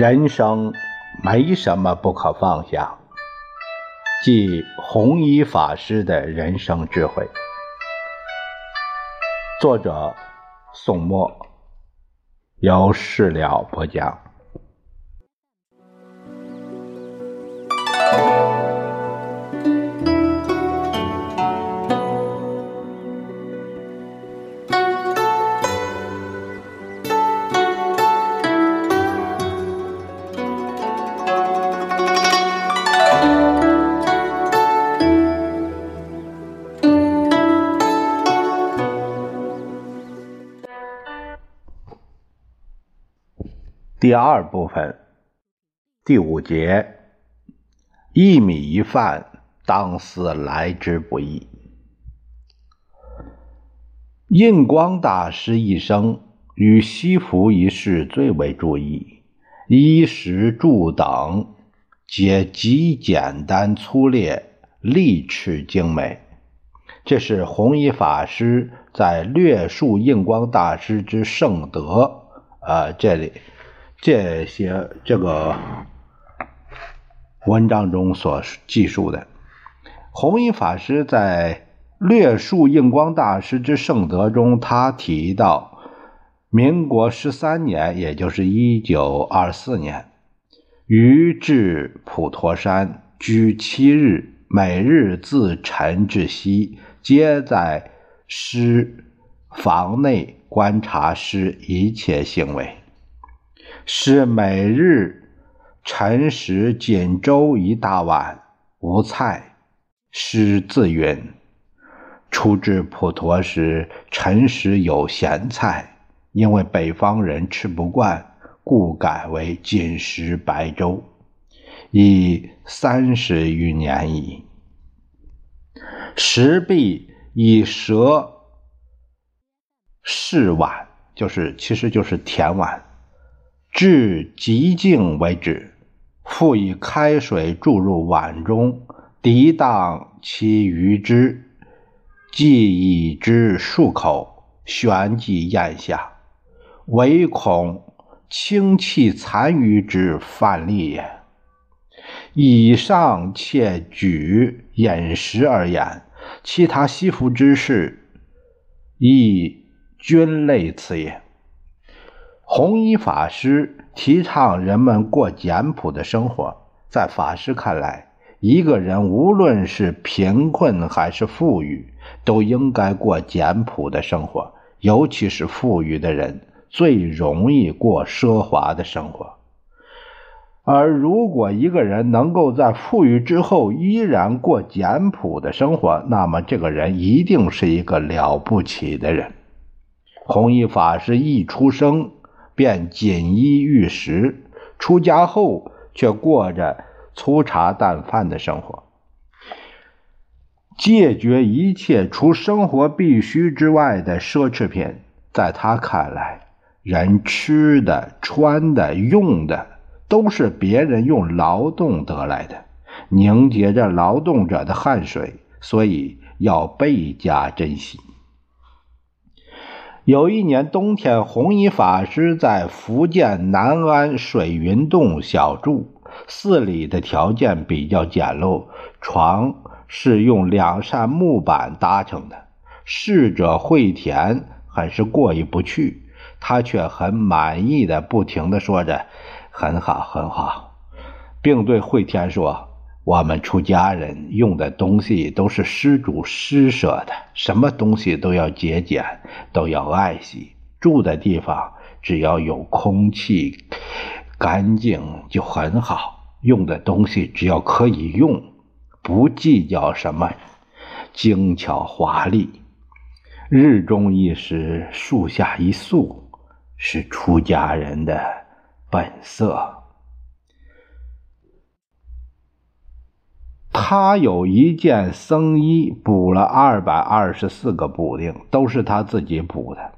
人生没什么不可放下，即弘一法师的人生智慧。作者：宋墨，由事了播讲。第二部分，第五节，一米一饭，当思来之不易。印光大师一生与西服一事最为注意，衣食住等皆极简单粗劣，利齿精美。这是弘一法师在略述印光大师之圣德啊，这里。这些这个文章中所记述的，弘一法师在略述印光大师之圣德中，他提到，民国十三年，也就是一九二四年，于至普陀山居七日，每日自晨至夕，皆在师房内观察师一切行为。是每日晨食锦粥一大碗，无菜。师自云：初至普陀时，晨食有咸菜，因为北方人吃不惯，故改为锦食白粥，已三十余年矣。食毕以蛇试碗，就是其实就是甜碗。至极静为止，复以开水注入碗中，涤荡其余汁，即以之漱口，旋即咽下，唯恐清气残余之犯力也。以上且举饮食而言，其他西服之事，亦均类此也。弘一法师提倡人们过简朴的生活，在法师看来，一个人无论是贫困还是富裕，都应该过简朴的生活。尤其是富裕的人，最容易过奢华的生活。而如果一个人能够在富裕之后依然过简朴的生活，那么这个人一定是一个了不起的人。弘一法师一出生。便锦衣玉食，出家后却过着粗茶淡饭的生活，戒绝一切除生活必需之外的奢侈品。在他看来，人吃的、穿的、用的，都是别人用劳动得来的，凝结着劳动者的汗水，所以要倍加珍惜。有一年冬天，弘一法师在福建南安水云洞小住，寺里的条件比较简陋，床是用两扇木板搭成的。侍者惠田很是过意不去，他却很满意的不停的说着：“很好，很好，并对惠田说。”我们出家人用的东西都是施主施舍的，什么东西都要节俭，都要爱惜。住的地方只要有空气干净就很好，用的东西只要可以用，不计较什么精巧华丽。日中一时，树下一宿，是出家人的本色。他有一件僧衣，补了二百二十四个补丁，都是他自己补的。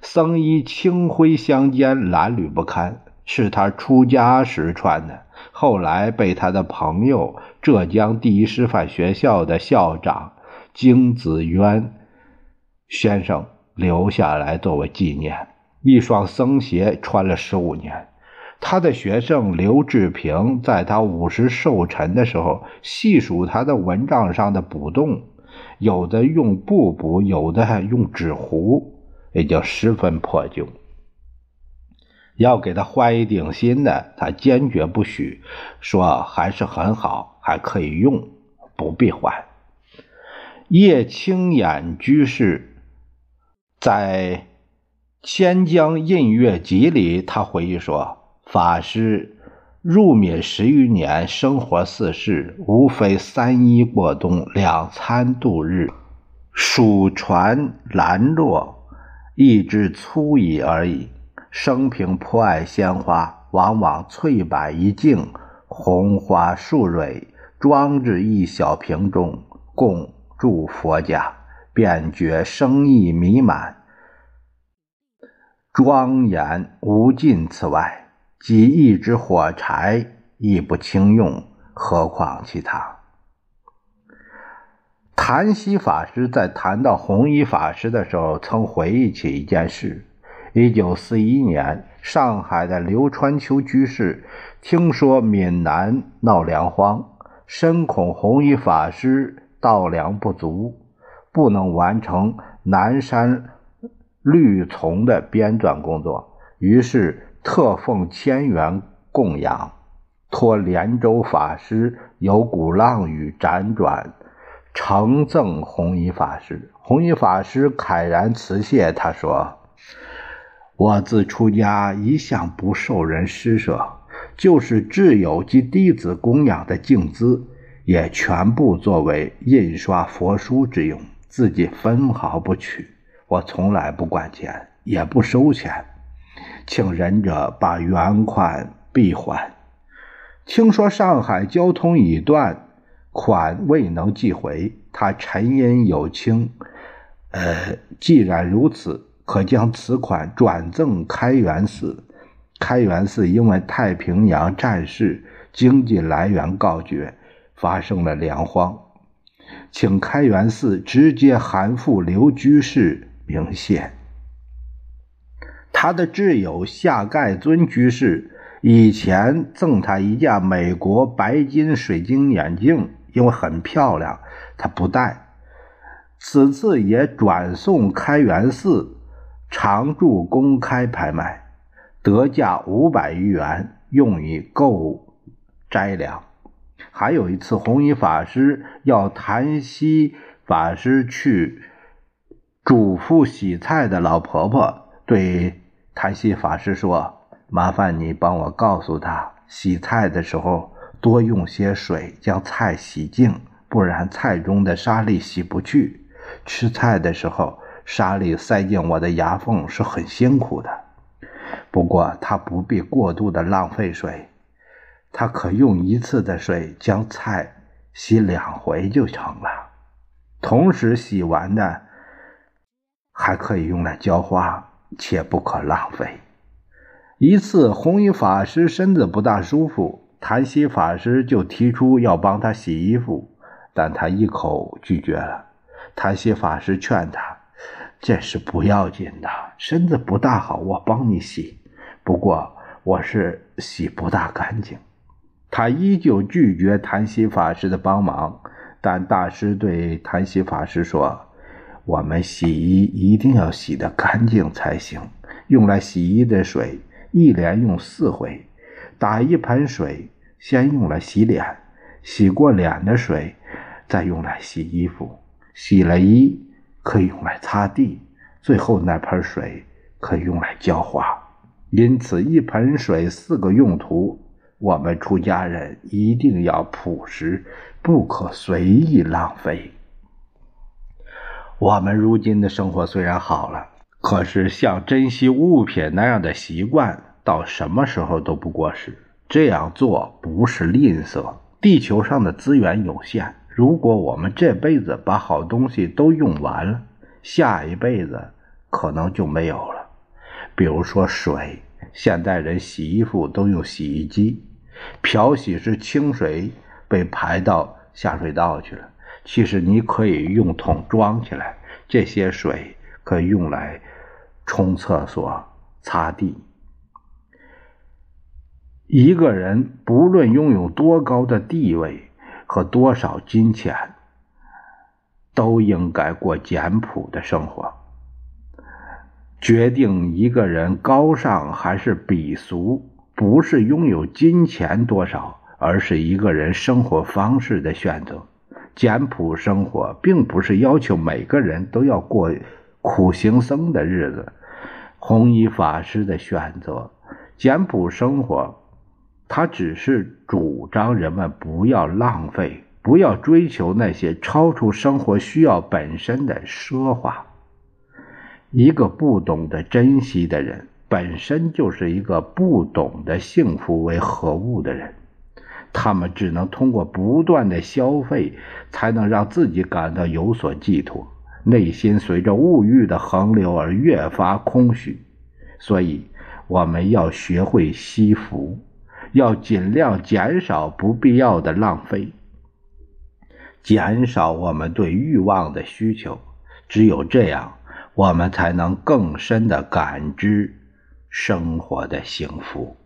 僧衣青灰相间，褴褛不堪，是他出家时穿的。后来被他的朋友浙江第一师范学校的校长金子渊先生留下来作为纪念。一双僧鞋穿了十五年。他的学生刘志平在他五十寿辰的时候，细数他的蚊帐上的补洞，有的用布补，有的还用纸糊，也就十分破旧。要给他换一顶新的，他坚决不许，说还是很好，还可以用，不必换。叶青眼居士在《千江印月集》里，他回忆说。法师入灭十余年，生活四世，无非三衣过冬，两餐度日，数船兰落，一枝粗矣而已。生平颇爱鲜花，往往翠柏一茎，红花数蕊，装置一小瓶中，供住佛家，便觉生意弥满，庄严无尽。此外。即一支火柴亦不轻用，何况其他？谭溪法师在谈到弘一法师的时候，曾回忆起一件事：一九四一年，上海的刘川秋居士听说闽南闹粮荒，深恐弘一法师稻粮不足，不能完成南山绿丛的编纂工作，于是。特奉千元供养，托连州法师由鼓浪屿辗转，呈赠弘一法师。弘一法师慨然辞谢，他说：“我自出家一向不受人施舍，就是挚友及弟子供养的净资，也全部作为印刷佛书之用，自己分毫不取。我从来不管钱，也不收钱。”请仁者把原款必还。听说上海交通已断，款未能寄回，他沉吟有清。呃，既然如此，可将此款转赠开元寺。开元寺因为太平洋战事经济来源告绝，发生了粮荒，请开元寺直接函复刘居士明谢。他的挚友夏盖尊居士以前赠他一架美国白金水晶眼镜，因为很漂亮，他不戴。此次也转送开元寺，常驻公开拍卖，得价五百余元，用以购斋粮。还有一次，弘一法师要谭西法师去嘱咐洗菜的老婆婆，对。谭西法师说：“麻烦你帮我告诉他，洗菜的时候多用些水，将菜洗净，不然菜中的沙粒洗不去。吃菜的时候，沙粒塞进我的牙缝是很辛苦的。不过他不必过度的浪费水，他可用一次的水将菜洗两回就成了。同时洗完的还可以用来浇花。”且不可浪费。一次，弘一法师身子不大舒服，谭西法师就提出要帮他洗衣服，但他一口拒绝了。谭西法师劝他：“这是不要紧的，身子不大好，我帮你洗。不过我是洗不大干净。”他依旧拒绝谭西法师的帮忙，但大师对谭西法师说。我们洗衣一定要洗得干净才行。用来洗衣的水一连用四回，打一盆水，先用来洗脸，洗过脸的水再用来洗衣服。洗了衣可以用来擦地，最后那盆水可以用来浇花。因此，一盆水四个用途。我们出家人一定要朴实，不可随意浪费。我们如今的生活虽然好了，可是像珍惜物品那样的习惯，到什么时候都不过时。这样做不是吝啬，地球上的资源有限，如果我们这辈子把好东西都用完了，下一辈子可能就没有了。比如说水，现代人洗衣服都用洗衣机，漂洗时清水被排到下水道去了。其实你可以用桶装起来，这些水可以用来冲厕所、擦地。一个人不论拥有多高的地位和多少金钱，都应该过简朴的生活。决定一个人高尚还是鄙俗，不是拥有金钱多少，而是一个人生活方式的选择。简朴生活并不是要求每个人都要过苦行僧的日子。弘一法师的选择，简朴生活。他只是主张人们不要浪费，不要追求那些超出生活需要本身的奢华。一个不懂得珍惜的人，本身就是一个不懂得幸福为何物的人。他们只能通过不断的消费，才能让自己感到有所寄托，内心随着物欲的横流而越发空虚。所以，我们要学会惜福。要尽量减少不必要的浪费，减少我们对欲望的需求。只有这样，我们才能更深的感知生活的幸福。